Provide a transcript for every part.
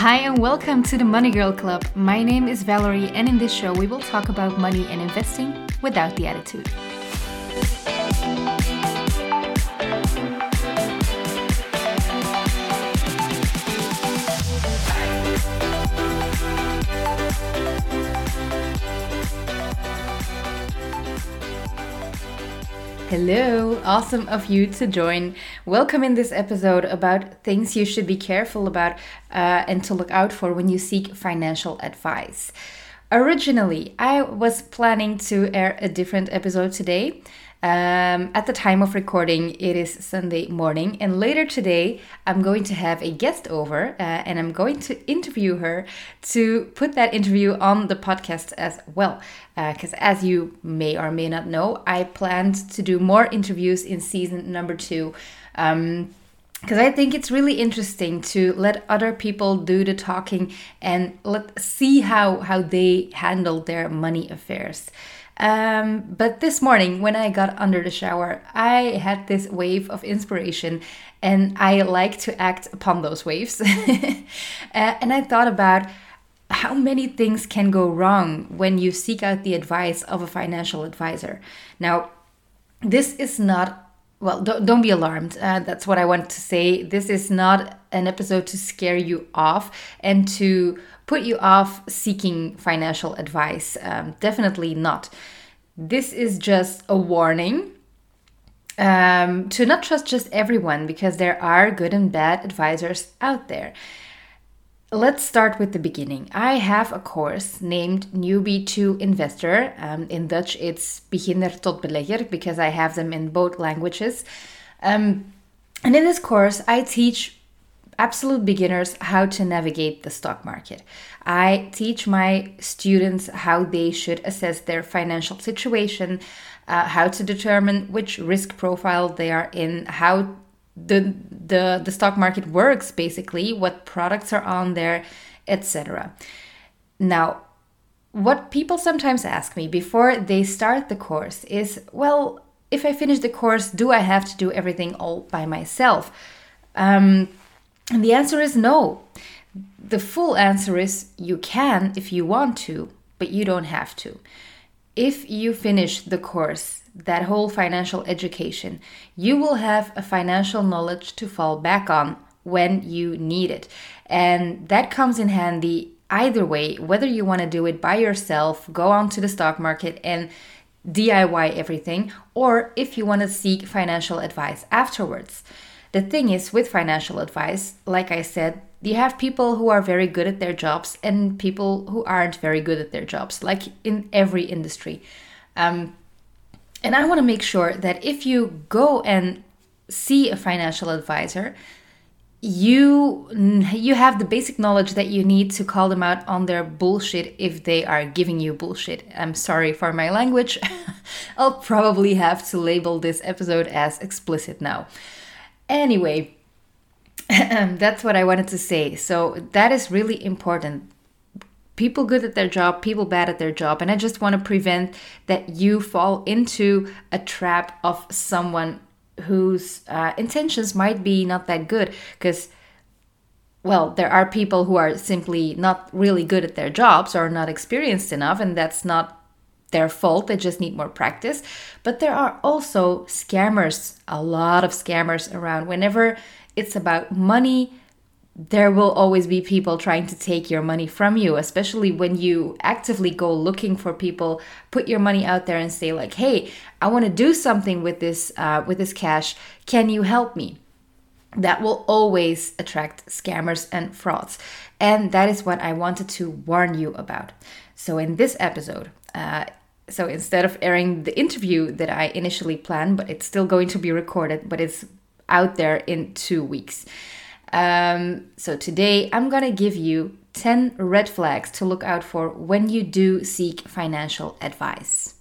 Hi, and welcome to the Money Girl Club. My name is Valerie, and in this show, we will talk about money and investing without the attitude. Hello, awesome of you to join. Welcome in this episode about things you should be careful about uh, and to look out for when you seek financial advice. Originally, I was planning to air a different episode today, um, at the time of recording, it is Sunday morning, and later today, I'm going to have a guest over uh, and I'm going to interview her to put that interview on the podcast as well. Because, uh, as you may or may not know, I planned to do more interviews in season number two. Um, because I think it's really interesting to let other people do the talking and let see how how they handle their money affairs. Um, but this morning, when I got under the shower, I had this wave of inspiration, and I like to act upon those waves. uh, and I thought about how many things can go wrong when you seek out the advice of a financial advisor. Now, this is not well don't, don't be alarmed uh, that's what i want to say this is not an episode to scare you off and to put you off seeking financial advice. Um, definitely not. This is just a warning um, to not trust just everyone because there are good and bad advisors out there. Let's start with the beginning. I have a course named Newbie to Investor. Um, in Dutch, it's Beginner tot Belegger because I have them in both languages. Um, and in this course, I teach absolute beginners how to navigate the stock market. I teach my students how they should assess their financial situation, uh, how to determine which risk profile they are in, how the the the stock market works basically, what products are on there, etc. Now, what people sometimes ask me before they start the course is, well, if I finish the course, do I have to do everything all by myself? Um, and the answer is no. The full answer is you can if you want to, but you don't have to. If you finish the course, that whole financial education, you will have a financial knowledge to fall back on when you need it. And that comes in handy either way, whether you want to do it by yourself, go onto the stock market and DIY everything, or if you want to seek financial advice afterwards. The thing is, with financial advice, like I said, you have people who are very good at their jobs and people who aren't very good at their jobs, like in every industry. Um, and I want to make sure that if you go and see a financial advisor, you you have the basic knowledge that you need to call them out on their bullshit if they are giving you bullshit. I'm sorry for my language. I'll probably have to label this episode as explicit now. Anyway, that's what I wanted to say. So that is really important. People good at their job, people bad at their job. And I just want to prevent that you fall into a trap of someone whose uh, intentions might be not that good. Because, well, there are people who are simply not really good at their jobs or not experienced enough, and that's not their fault. They just need more practice. But there are also scammers, a lot of scammers around. Whenever it's about money, there will always be people trying to take your money from you, especially when you actively go looking for people, put your money out there and say like, "Hey, I want to do something with this uh, with this cash. Can you help me?" That will always attract scammers and frauds, and that is what I wanted to warn you about. So in this episode, uh, so instead of airing the interview that I initially planned, but it's still going to be recorded, but it's out there in two weeks. Um, so today I'm to give you 10 red flags to look out for when you do seek financial advice.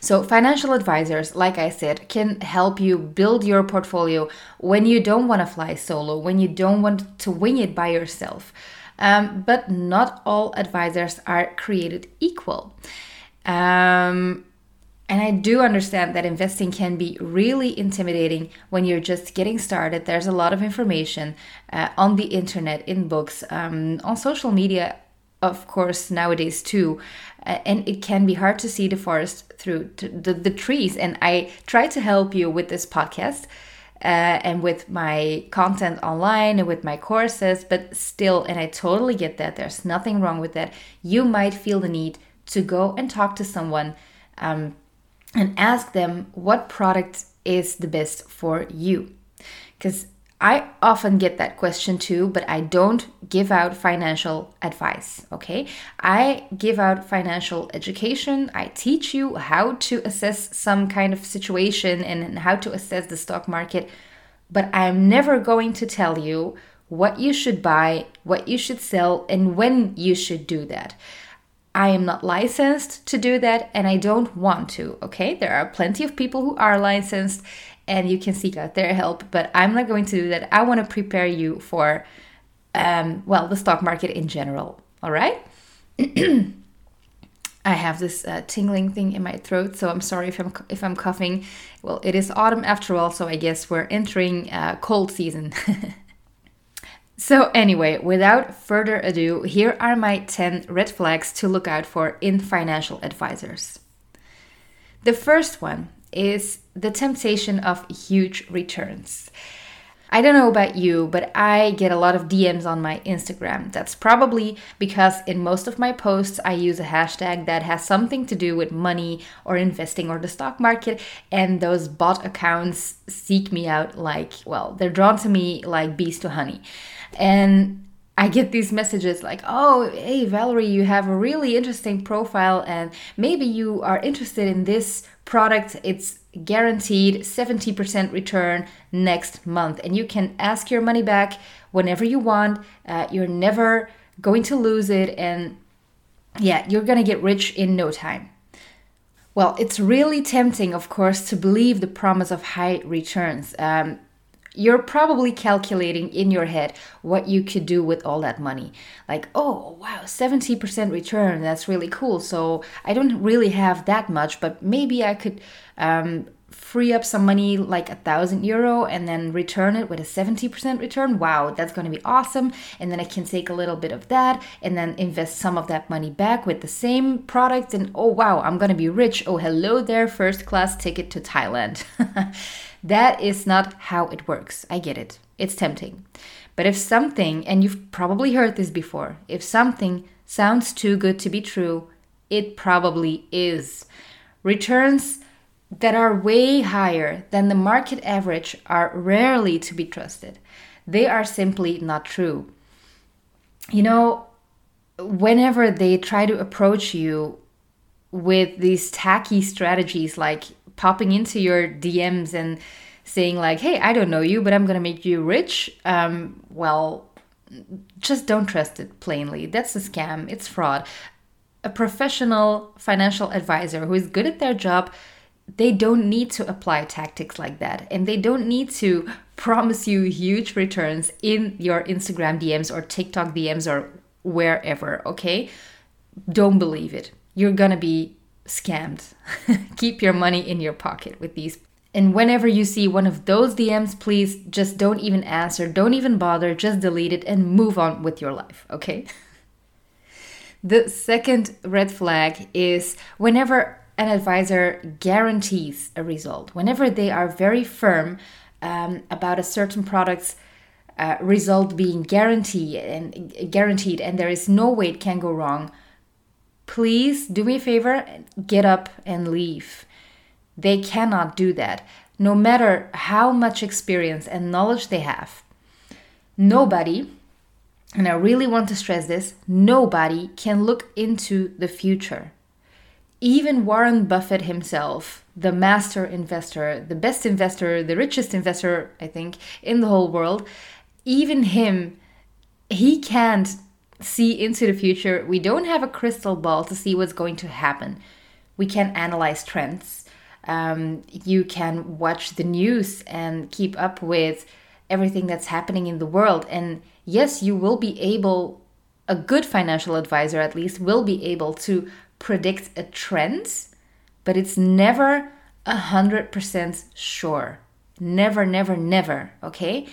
So, financial advisors, like I said, can help you build your portfolio when you don't want to fly solo, when you don't want to wing it by yourself. Um, but not all advisors are created equal. Um, And I do understand that investing can be really intimidating when you're just getting started. There's a lot of information uh, on the internet, in books, um, on social media, of course, nowadays too. Uh, and it can be hard to see the forest through the, the trees. And I try to help you with this podcast. Uh, and with my content online and with my courses, but still, and I totally get that, there's nothing wrong with that. You might feel the need to go and talk to someone um, and ask them what product is the best for you. Because I often get that question too, but I don't give out financial advice, okay? I give out financial education. I teach you how to assess some kind of situation and how to assess the stock market, but I'm never going to tell you what you should buy, what you should sell, and when you should do that. I am not licensed to do that and I don't want to, okay? There are plenty of people who are licensed and you can seek out their help, but I'm not going to do that. I want to prepare you for, um, well, the stock market in general, all right? I have this uh, tingling thing in my throat, so I'm sorry if I'm if I'm coughing. Well, it is autumn after all, so I guess we're entering uh, cold season. So, anyway, without further ado, here are my 10 red flags to look out for in financial advisors. The first one is the temptation of huge returns. I don't know about you, but I get a lot of DMs on my Instagram. That's probably because in most of my posts, I use a hashtag that has something to do with money or investing or the stock market. And those bot accounts seek me out like, well, they're drawn to me like bees to honey. And I get these messages like, oh, hey, Valerie, you have a really interesting profile, and maybe you are interested in this product. It's guaranteed 70% return next month, and you can ask your money back whenever you want. Uh, you're never going to lose it, and yeah, you're gonna get rich in no time. Well, it's really tempting, of course, to believe the promise of high returns. Um, you're probably calculating in your head what you could do with all that money. Like, oh, wow, 70% return, that's really cool. So I don't really have that much, but maybe I could um, free up some money, like a thousand euro, and then return it with a 70% return. Wow, that's going to be awesome. And then I can take a little bit of that and then invest some of that money back with the same product. And oh, wow, I'm going to be rich. Oh, hello there, first class ticket to Thailand. That is not how it works. I get it. It's tempting. But if something, and you've probably heard this before, if something sounds too good to be true, it probably is. Returns that are way higher than the market average are rarely to be trusted. They are simply not true. You know, whenever they try to approach you with these tacky strategies like popping into your DMs and saying like, "Hey, I don't know you, but I'm gonna make you rich," um, well, just don't trust it. Plainly, that's a scam. It's fraud. A professional financial advisor who is good at their job, they don't need to apply tactics like that, and they don't need to promise you huge returns in your Instagram DMs or TikTok DMs or wherever. Okay, don't believe it. You're gonna be scammed. Keep your money in your pocket with these. And whenever you see one of those DMs, please just don't even answer, don't even bother, just delete it and move on with your life, okay? the second red flag is whenever an advisor guarantees a result, whenever they are very firm um, about a certain product's uh, result being guaranteed and guaranteed and there is no way it can go wrong please do me a favor, get up and leave. They cannot do that, no matter how much experience and knowledge they have. Nobody, and I really want to stress this, nobody can look into the future. Even Warren Buffett himself, the master investor, the best investor, the richest investor, I think, in the whole world, even him, he can't see into the future. We don't have a crystal ball to see what's going to happen. We can analyze trends. Um, you can watch the news and keep up with everything that's happening in the world. And yes, you will be able, a good financial advisor at least, will be able to predict a trend, but it's never a hundred percent sure. Never, never, never. Okay.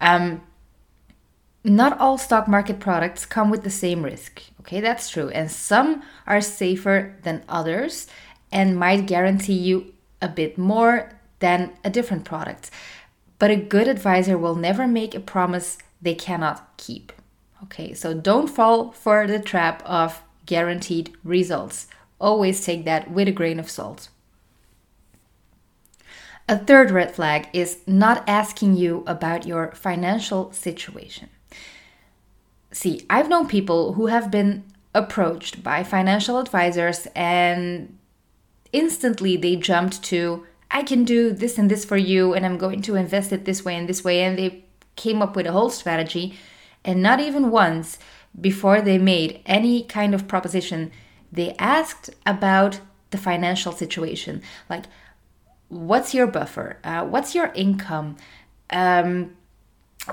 Um, not all stock market products come with the same risk. Okay, that's true. And some are safer than others and might guarantee you a bit more than a different product. But a good advisor will never make a promise they cannot keep. Okay, so don't fall for the trap of guaranteed results. Always take that with a grain of salt. A third red flag is not asking you about your financial situation. See, I've known people who have been approached by financial advisors and instantly they jumped to, I can do this and this for you, and I'm going to invest it this way and this way. And they came up with a whole strategy. And not even once before they made any kind of proposition, they asked about the financial situation. Like, what's your buffer? Uh, what's your income? Um,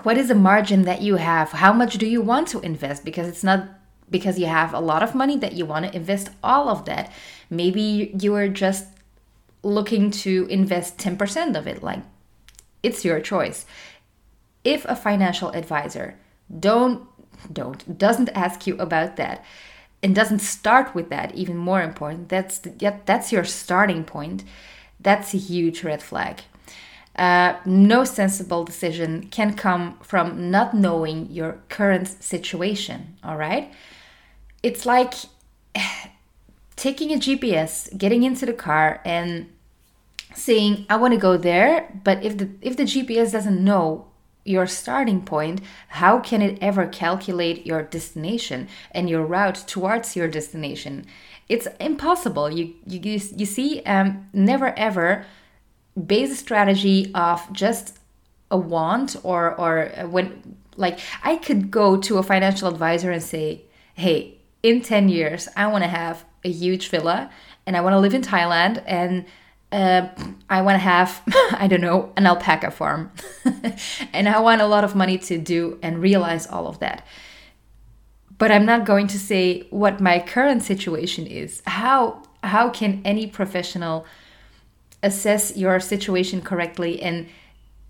what is the margin that you have? How much do you want to invest? Because it's not because you have a lot of money that you want to invest all of that. Maybe you are just looking to invest 10% of it. Like, it's your choice. If a financial advisor don't don't doesn't ask you about that and doesn't start with that even more important that's that's your starting point that's a huge red flag uh, no sensible decision can come from not knowing your current situation all right it's like taking a gps getting into the car and saying i want to go there but if the if the gps doesn't know your starting point, how can it ever calculate your destination and your route towards your destination? It's impossible. You you you see, um, never ever base strategy of just a want or or when like I could go to a financial advisor and say, hey, in ten years I want to have a huge villa and I want to live in Thailand and uh, I want to have, I don't know, an alpaca farm. and I want a lot of money to do and realize all of that. But I'm not going to say what my current situation is. How how can any professional assess your situation correctly and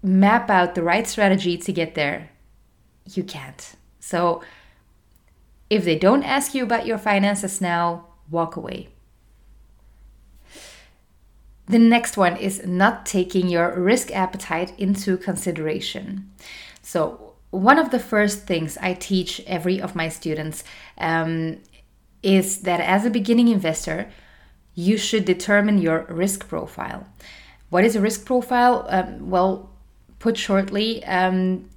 map out the right strategy to get there? You can't. So if they don't ask you about your finances now, walk away. The next one is not taking your risk appetite into consideration. So, one of the first things I teach every of my students um, is that as a beginning investor, you should determine your risk profile. What is a risk profile? Um, well, put shortly, um,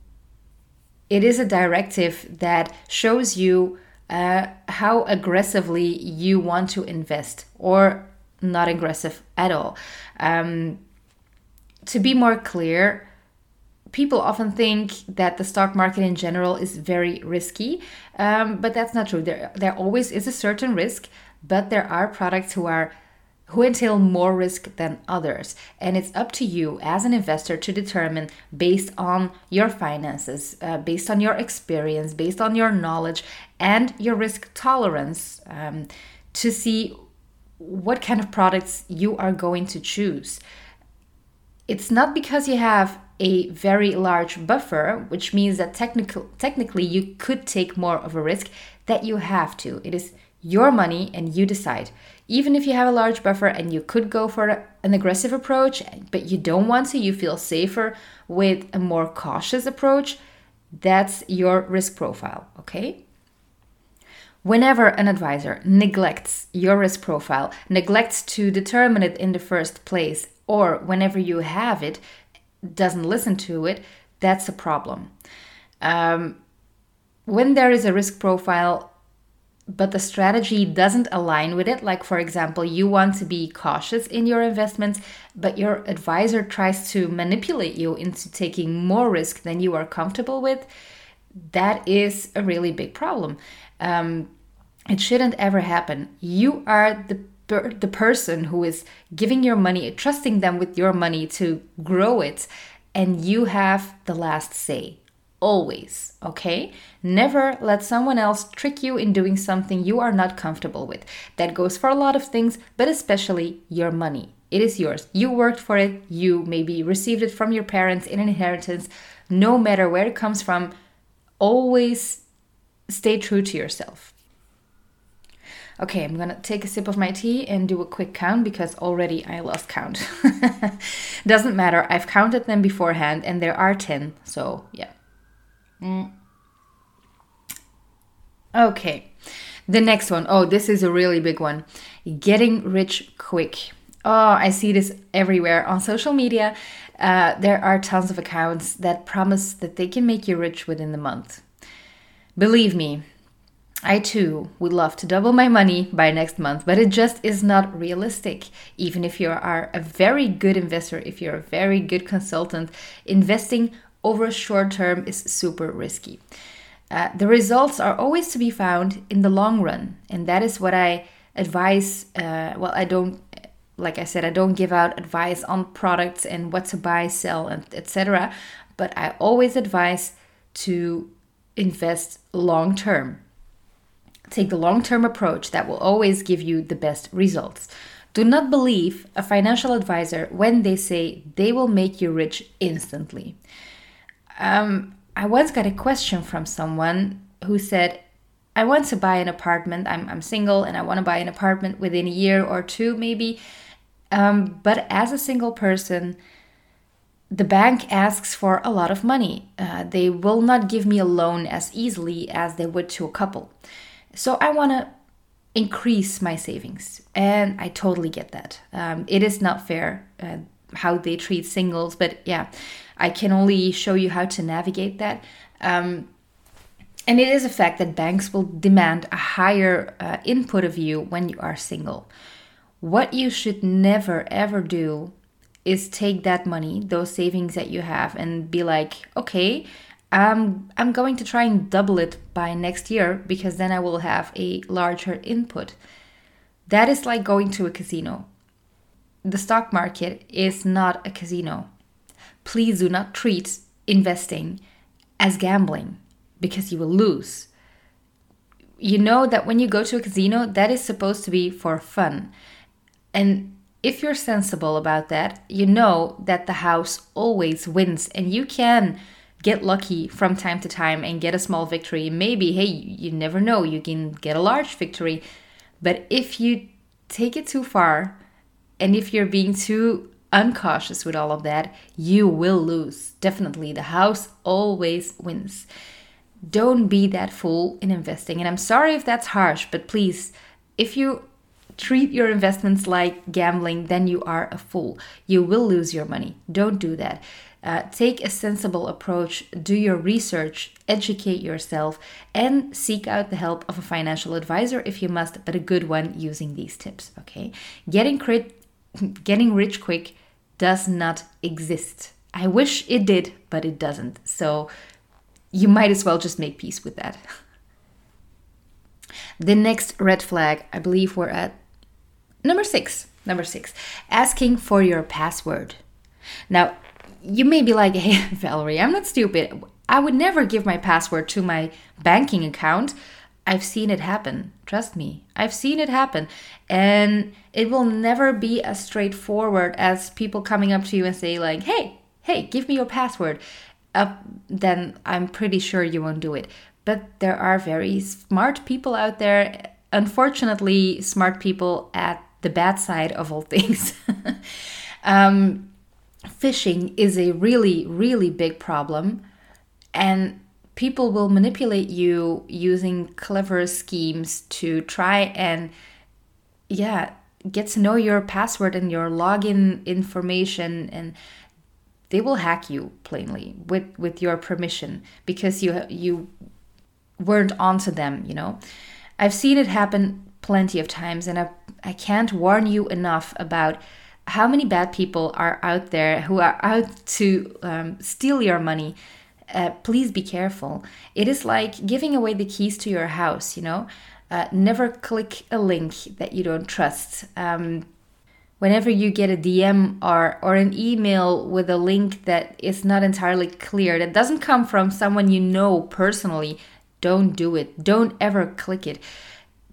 it is a directive that shows you uh, how aggressively you want to invest or not aggressive at all. Um, to be more clear, people often think that the stock market in general is very risky, um, but that's not true. There, there always is a certain risk, but there are products who are who entail more risk than others. And it's up to you as an investor to determine based on your finances, uh, based on your experience, based on your knowledge, and your risk tolerance um, to see what kind of products you are going to choose. It's not because you have a very large buffer, which means that technical, technically you could take more of a risk, that you have to. It is your money and you decide. Even if you have a large buffer and you could go for an aggressive approach, but you don't want to, you feel safer with a more cautious approach, that's your risk profile, okay? Whenever an advisor neglects your risk profile, neglects to determine it in the first place, or whenever you have it, doesn't listen to it, that's a problem. Um, when there is a risk profile, but the strategy doesn't align with it, like for example, you want to be cautious in your investments, but your advisor tries to manipulate you into taking more risk than you are comfortable with, that is a really big problem. Um, it shouldn't ever happen. You are the per- the person who is giving your money, trusting them with your money to grow it, and you have the last say. Always, okay? Never let someone else trick you in doing something you are not comfortable with. That goes for a lot of things, but especially your money. It is yours. You worked for it. You maybe received it from your parents in an inheritance. No matter where it comes from, always stay true to yourself. Okay, I'm gonna take a sip of my tea and do a quick count because already I lost count. Doesn't matter, I've counted them beforehand and there are 10, so yeah. Mm. Okay, the next one. Oh, this is a really big one. Getting rich quick. Oh, I see this everywhere on social media. Uh, there are tons of accounts that promise that they can make you rich within the month. Believe me, I too would love to double my money by next month, but it just is not realistic. Even if you are a very good investor, if you're a very good consultant, investing over a short term is super risky. Uh, the results are always to be found in the long run, and that is what I advise. Uh, well, I don't, like I said, I don't give out advice on products and what to buy, sell, and etc. But I always advise to invest long term. Take the long term approach that will always give you the best results. Do not believe a financial advisor when they say they will make you rich instantly. Um, I once got a question from someone who said, I want to buy an apartment. I'm, I'm single and I want to buy an apartment within a year or two, maybe. Um, but as a single person, the bank asks for a lot of money. Uh, they will not give me a loan as easily as they would to a couple. So I want to increase my savings. And I totally get that. Um, it is not fair uh, how they treat singles, but yeah, I can only show you how to navigate that. Um, and it is a fact that banks will demand a higher uh, input of you when you are single. What you should never ever do is take that money, those savings that you have, and be like, okay, um, I'm going to try and double it by next year because then I will have a larger input. That is like going to a casino. The stock market is not a casino please do not treat investing as gambling because you will lose. You know that when you go to a casino, that is supposed to be for fun. And if you're sensible about that, you know that the house always wins and you can get lucky from time to time and get a small victory. Maybe, hey, you never know, you can get a large victory. But if you take it too far and if you're being too uncautious with all of that, you will lose. Definitely, the house always wins. Don't be that fool in investing. And I'm sorry if that's harsh, but please, if you treat your investments like gambling, then you are a fool. You will lose your money. Don't do that. Uh, take a sensible approach, do your research, educate yourself, and seek out the help of a financial advisor if you must, but a good one using these tips. Okay, getting crit, getting rich quick does not exist. I wish it did, but it doesn't. So you might as well just make peace with that. the next red flag, I believe we're at number six. Number six, asking for your password. Now, you may be like, hey, Valerie, I'm not stupid. I would never give my password to my banking account. I've seen it happen. Trust me, I've seen it happen. And it will never be as straightforward as people coming up to you and say, like, hey, hey, give me your password. Uh, then I'm pretty sure you won't do it. But there are very smart people out there. Unfortunately, smart people at the bad side of all things. um, phishing is a really, really big problem. And people will manipulate you using clever schemes to try and yeah get to know your password and your login information and they will hack you plainly with with your permission because you you weren't onto them you know? I've seen it happen plenty of times and i i can't warn you enough about how many bad people are out there who are out to um, steal your money uh, please be careful. It is like giving away the keys to your house, you know? Uh, never click a link that you don't trust. Um, whenever you get a DM or, or an email with a link that is not entirely clear, that doesn't come from someone you know personally, don't do it. Don't ever click it.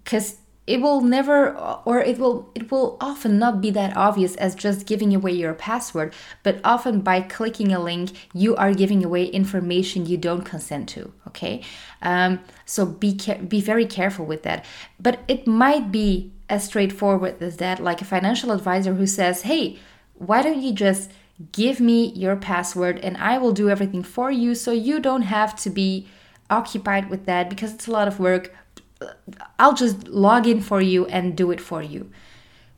Because it will never or it will it will often not be that obvious as just giving away your password but often by clicking a link you are giving away information you don't consent to okay? Um, so be be very careful with that. But it might be as straightforward as that like a financial advisor who says hey why don't you just give me your password and i will do everything for you so you don't have to be occupied with that because it's a lot of work I'll just log in for you and do it for you.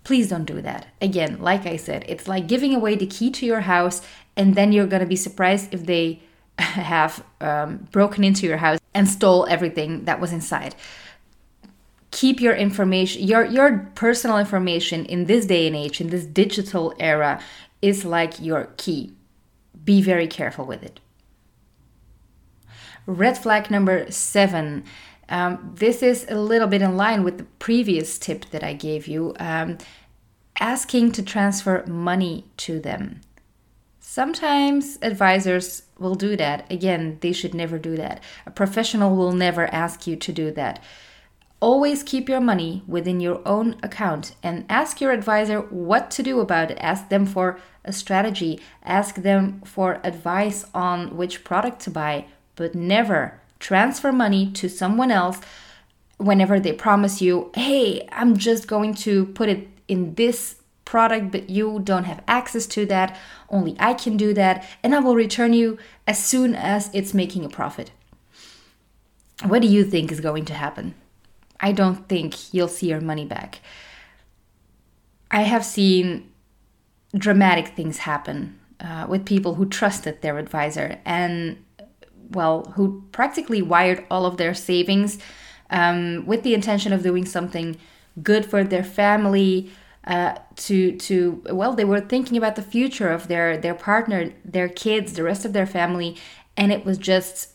Please don't do that. Again, like I said, it's like giving away the key to your house, and then you're gonna be surprised if they have um, broken into your house and stole everything that was inside. Keep your information, your your personal information in this day and age, in this digital era, is like your key. Be very careful with it. Red flag number seven um, this is a little bit in line with the previous tip that I gave you um, asking to transfer money to them. Sometimes advisors will do that. Again, they should never do that. A professional will never ask you to do that. Always keep your money within your own account and ask your advisor what to do about it. Ask them for a strategy, ask them for advice on which product to buy, but never transfer money to someone else whenever they promise you, hey, I'm just going to put it in this product, but you don't have access to that. Only I can do that, and I will return you as soon as it's making a profit. What do you think is going to happen? I don't think you'll see your money back. I have seen dramatic things happen uh, with people who trusted their advisor and well, who practically wired all of their savings um, with the intention of doing something good for their family. Uh, to to well, they were thinking about the future of their their partner, their kids, the rest of their family, and it was just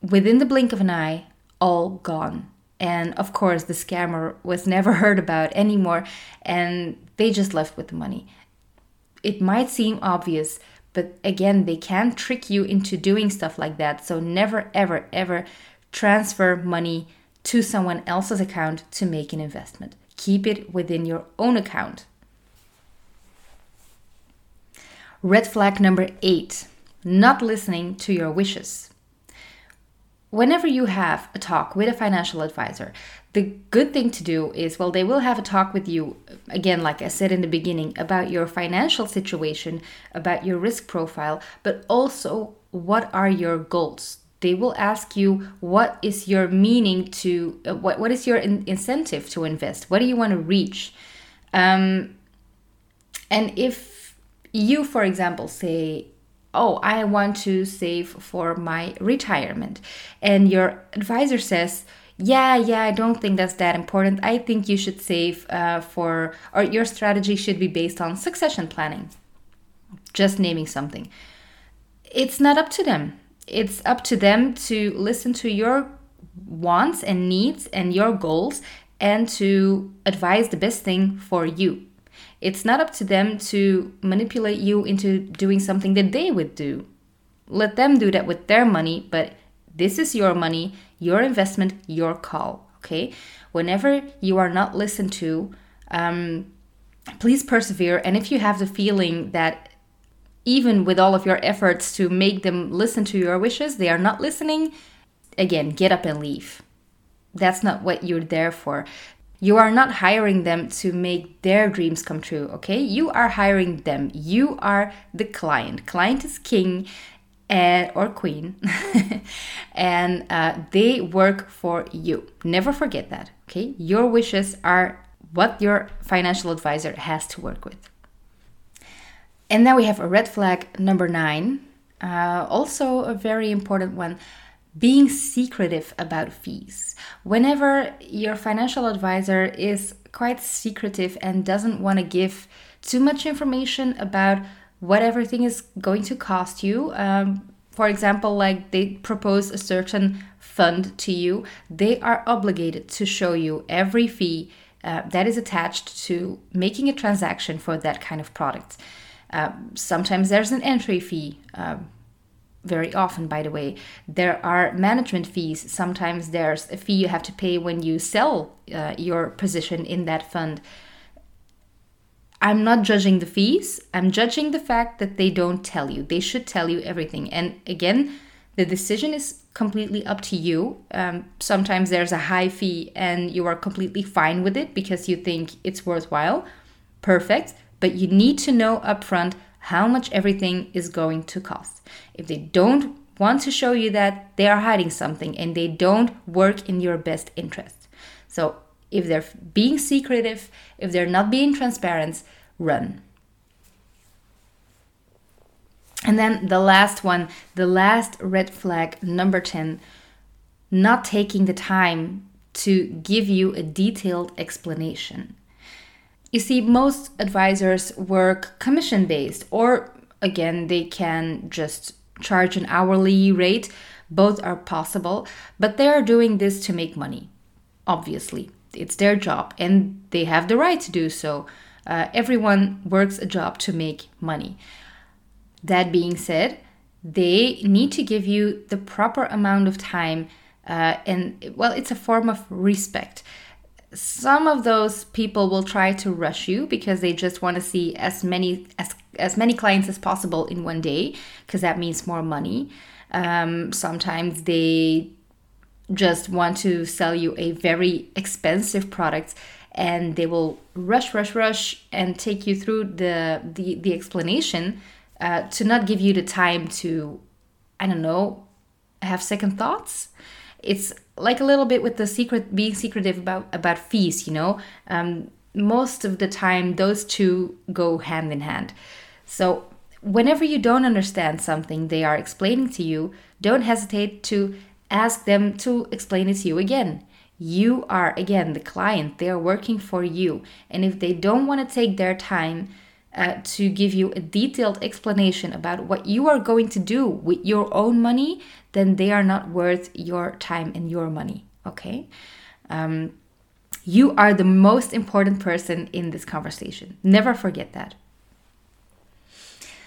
within the blink of an eye, all gone. And of course, the scammer was never heard about anymore, and they just left with the money. It might seem obvious, but again, they can trick you into doing stuff like that. So never, ever, ever transfer money to someone else's account to make an investment. Keep it within your own account. Red flag number eight not listening to your wishes. Whenever you have a talk with a financial advisor, the good thing to do is well they will have a talk with you again like i said in the beginning about your financial situation about your risk profile but also what are your goals? They will ask you what is your meaning to uh, what, what is your in- incentive to invest? What do you want to reach? Um, and if you for example say oh i want to save for my retirement and your advisor says yeah, yeah, I don't think that's that important. I think you should save uh, for, or your strategy should be based on succession planning. Just naming something. It's not up to them. It's up to them to listen to your wants and needs and your goals and to advise the best thing for you. It's not up to them to manipulate you into doing something that they would do. Let them do that with their money, but this is your money your investment, your call. Okay. Whenever you are not listened to, um, please persevere. And if you have the feeling that even with all of your efforts to make them listen to your wishes, they are not listening, again, get up and leave. That's not what you're there for. You are not hiring them to make their dreams come true, okay? You are hiring them. You are the client. Client is king and or queen and uh, they work for you never forget that okay your wishes are what your financial advisor has to work with and now we have a red flag number nine uh, also a very important one being secretive about fees whenever your financial advisor is quite secretive and doesn't want to give too much information about what everything is going to cost you. Um, for example, like they propose a certain fund to you, they are obligated to show you every fee uh, that is attached to making a transaction for that kind of product. Uh, sometimes there's an entry fee. Um, very often, by the way, there are management fees. Sometimes there's a fee you have to pay when you sell uh, your position in that fund. I'm not judging the fees. I'm judging the fact that they don't tell you. They should tell you everything. And again, the decision is completely up to you. Um, sometimes there's a high fee and you are completely fine with it because you think it's worthwhile. Perfect. But you need to know upfront how much everything is going to cost. If they don't want to show you that, they are hiding something and they don't work in your best interest. So if they're being secretive, if they're not being transparent, run. And then the last one, the last red flag, number 10, not taking the time to give you a detailed explanation. You see, most advisors work commission based, or again, they can just charge an hourly rate. Both are possible, but they are doing this to make money, obviously it's their job and they have the right to do so. Uh, everyone works a job to make money. That being said, they need to give you the proper amount of time, uh, and well, it's a form of respect. Some of those people will try to rush you because they just want to see as many as as many clients as possible in one day because that means more money. Um, sometimes they just want to sell you a very expensive product and they will rush rush rush and take you through the the, the explanation uh, to not give you the time to i don't know have second thoughts it's like a little bit with the secret being secretive about about fees you know um, most of the time those two go hand in hand so whenever you don't understand something they are explaining to you don't hesitate to ask them to explain it to you again. You are, again, the client. They are working for you. And if they don't want to take their time uh, to give you a detailed explanation about what you are going to do with your own money, then they are not worth your time and your money. Okay? Um, you are the most important person in this conversation. Never forget that.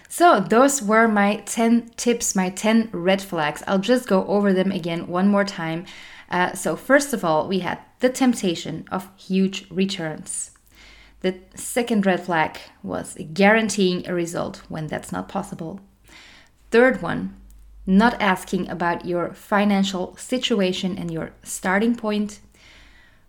So, those were my 10 tips, my 10 red flags. I'll just go over them again one more time. Uh, so, first of all, we had the temptation of huge returns. The second red flag was guaranteeing a result when that's not possible. Third one, not asking about your financial situation and your starting point.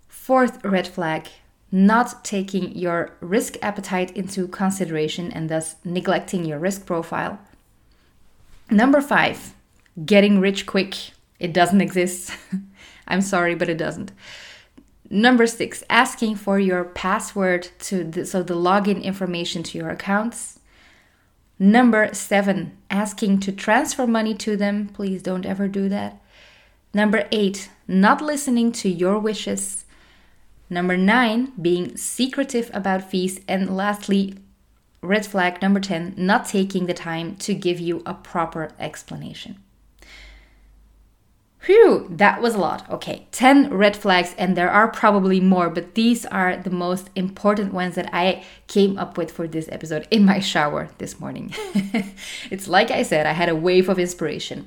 Fourth red flag, not taking your risk appetite into consideration and thus neglecting your risk profile. Number five, getting rich quick. It doesn't exist. I'm sorry, but it doesn't. Number six, asking for your password to the, so the login information to your accounts. Number seven, asking to transfer money to them. Please don't ever do that. Number eight, not listening to your wishes. Number nine, being secretive about fees. And lastly, red flag number 10, not taking the time to give you a proper explanation. Phew, that was a lot. Okay, 10 red flags, and there are probably more, but these are the most important ones that I came up with for this episode in my shower this morning. it's like I said, I had a wave of inspiration.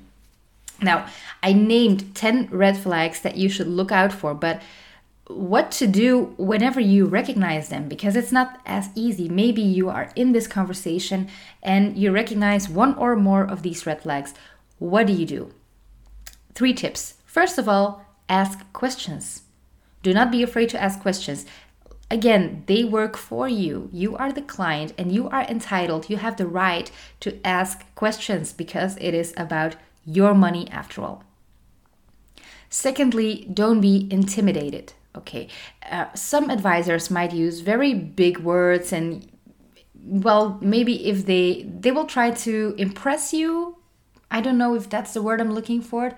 Now, I named 10 red flags that you should look out for, but what to do whenever you recognize them because it's not as easy. Maybe you are in this conversation and you recognize one or more of these red flags. What do you do? Three tips. First of all, ask questions. Do not be afraid to ask questions. Again, they work for you. You are the client and you are entitled, you have the right to ask questions because it is about your money after all. Secondly, don't be intimidated okay uh, some advisors might use very big words and well maybe if they they will try to impress you i don't know if that's the word i'm looking for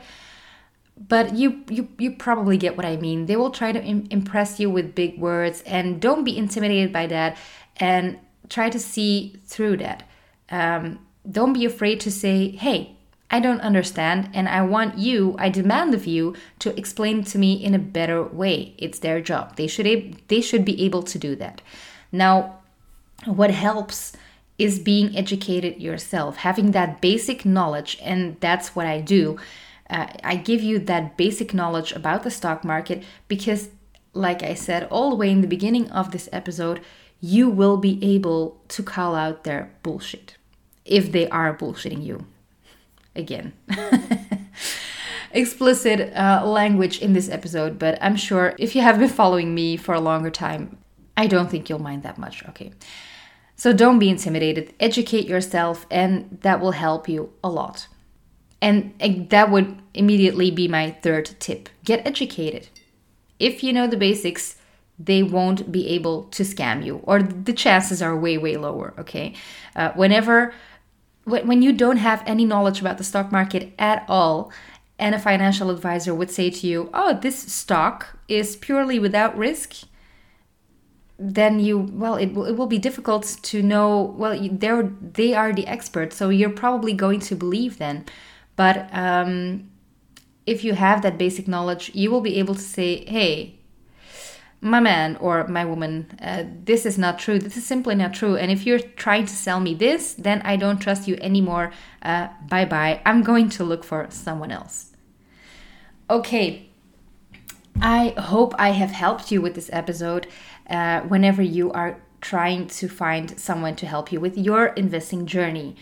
but you you you probably get what i mean they will try to Im- impress you with big words and don't be intimidated by that and try to see through that um, don't be afraid to say hey I don't understand, and I want you, I demand of you to explain to me in a better way. It's their job. They should they should be able to do that. Now, what helps is being educated yourself, having that basic knowledge, and that's what I do. Uh, I give you that basic knowledge about the stock market because, like I said all the way in the beginning of this episode, you will be able to call out their bullshit if they are bullshitting you. Again. Explicit uh, language in this episode, but I'm sure if you have been following me for a longer time, I don't think you'll mind that much. Okay. So don't be intimidated, educate yourself, and that will help you a lot. And that would immediately be my third tip get educated. If you know the basics, they won't be able to scam you, or the chances are way, way lower. Okay. Uh, whenever, when you don't have any knowledge about the stock market at all, and a financial advisor would say to you, Oh, this stock is purely without risk then you well it will, it will be difficult to know well they're they are the experts so you're probably going to believe them but um, if you have that basic knowledge you will be able to say hey my man or my woman uh, this is not true. This is simply not true. And if you're trying to sell me this then i don't trust you anymore. Uh, bye bye i'm going to look for someone else. Okay. I hope i have helped you with this episode uh, whenever you are trying to find someone to help you with your investing journey.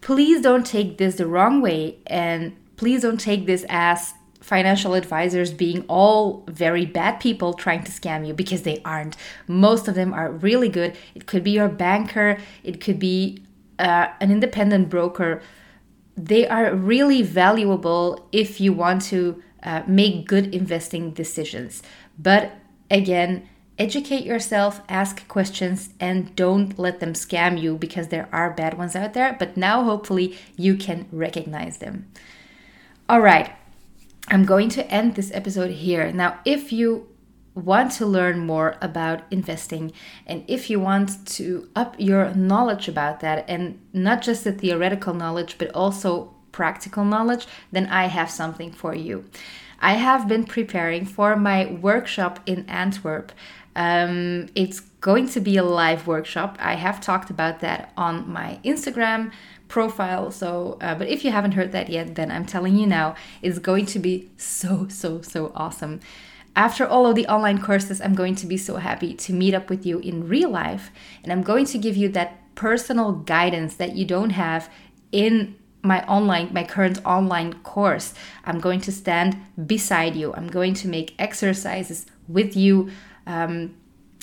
Please don't take this the wrong way and please don't take this as financial advisors being all very bad people trying to scam you because they aren't. Most of them are really good. It could be your banker, it could be uh, an independent broker. They are really valuable if you want to uh, make good investing decisions. But again, educate yourself, ask questions, and don't let them scam you because there are bad ones out there. But now, hopefully, you can recognize them. All right, I'm going to end this episode here. Now, if you want to learn more about investing and if you want to up your knowledge about that and not just the theoretical knowledge but also practical knowledge, then I have something for you. I have been preparing for my workshop in Antwerp. Um, it's going to be a live workshop. I have talked about that on my Instagram profile. So, uh, but if you haven't heard that yet, then I'm telling you now, it's going to be so, so, so awesome. After all of the online courses, I'm going to be so happy to meet up with you in real life. And I'm going to give you that personal guidance that you don't have in my online my current online course i'm going to stand beside you i'm going to make exercises with you um,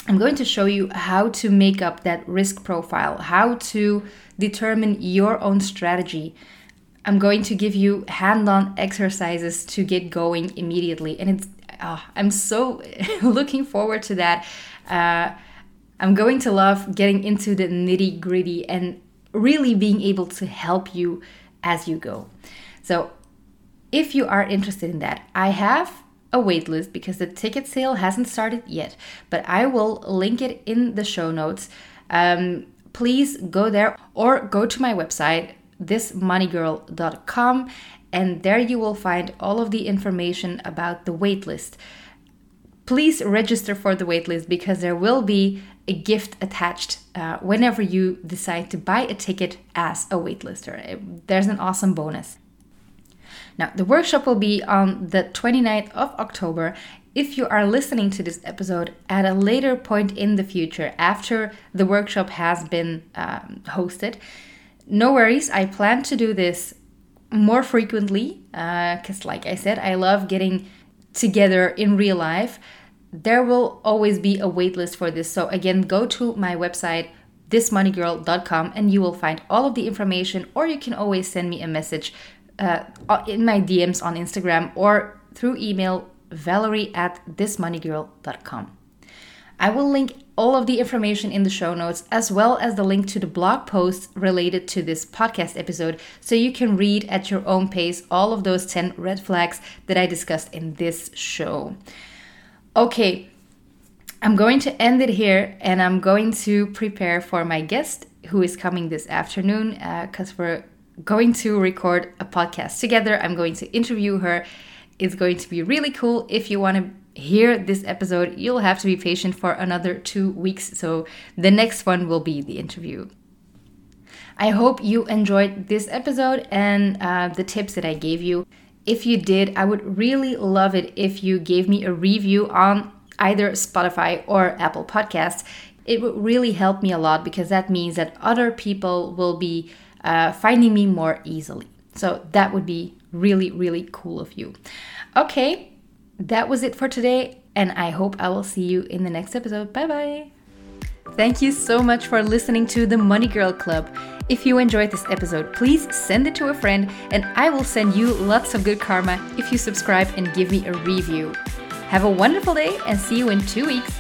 I'm going to show you how to make up that risk profile, how to determine your own strategy. I'm going to give you hand on exercises to get going immediately. And it's, oh, I'm so looking forward to that. Uh, I'm going to love getting into the nitty gritty and really being able to help you as you go. So, if you are interested in that, I have a waitlist because the ticket sale hasn't started yet, but I will link it in the show notes. Um, please go there or go to my website, thismoneygirl.com, and there you will find all of the information about the waitlist. Please register for the waitlist because there will be a gift attached uh, whenever you decide to buy a ticket as a waitlister. There's an awesome bonus. Now, the workshop will be on the 29th of October. If you are listening to this episode at a later point in the future, after the workshop has been um, hosted, no worries. I plan to do this more frequently because, uh, like I said, I love getting together in real life. There will always be a waitlist for this. So, again, go to my website, thismoneygirl.com, and you will find all of the information, or you can always send me a message uh, in my DMs on Instagram or through email valerie at thismoneygirl.com. I will link all of the information in the show notes as well as the link to the blog posts related to this podcast episode so you can read at your own pace all of those 10 red flags that I discussed in this show. Okay, I'm going to end it here and I'm going to prepare for my guest who is coming this afternoon because uh, we're going to record a podcast together. I'm going to interview her. It's going to be really cool. If you want to hear this episode, you'll have to be patient for another two weeks. So the next one will be the interview. I hope you enjoyed this episode and uh, the tips that I gave you. If you did, I would really love it if you gave me a review on either Spotify or Apple Podcasts. It would really help me a lot because that means that other people will be uh, finding me more easily. So that would be really, really cool of you. Okay, that was it for today, and I hope I will see you in the next episode. Bye bye. Thank you so much for listening to the Money Girl Club. If you enjoyed this episode, please send it to a friend, and I will send you lots of good karma if you subscribe and give me a review. Have a wonderful day and see you in two weeks.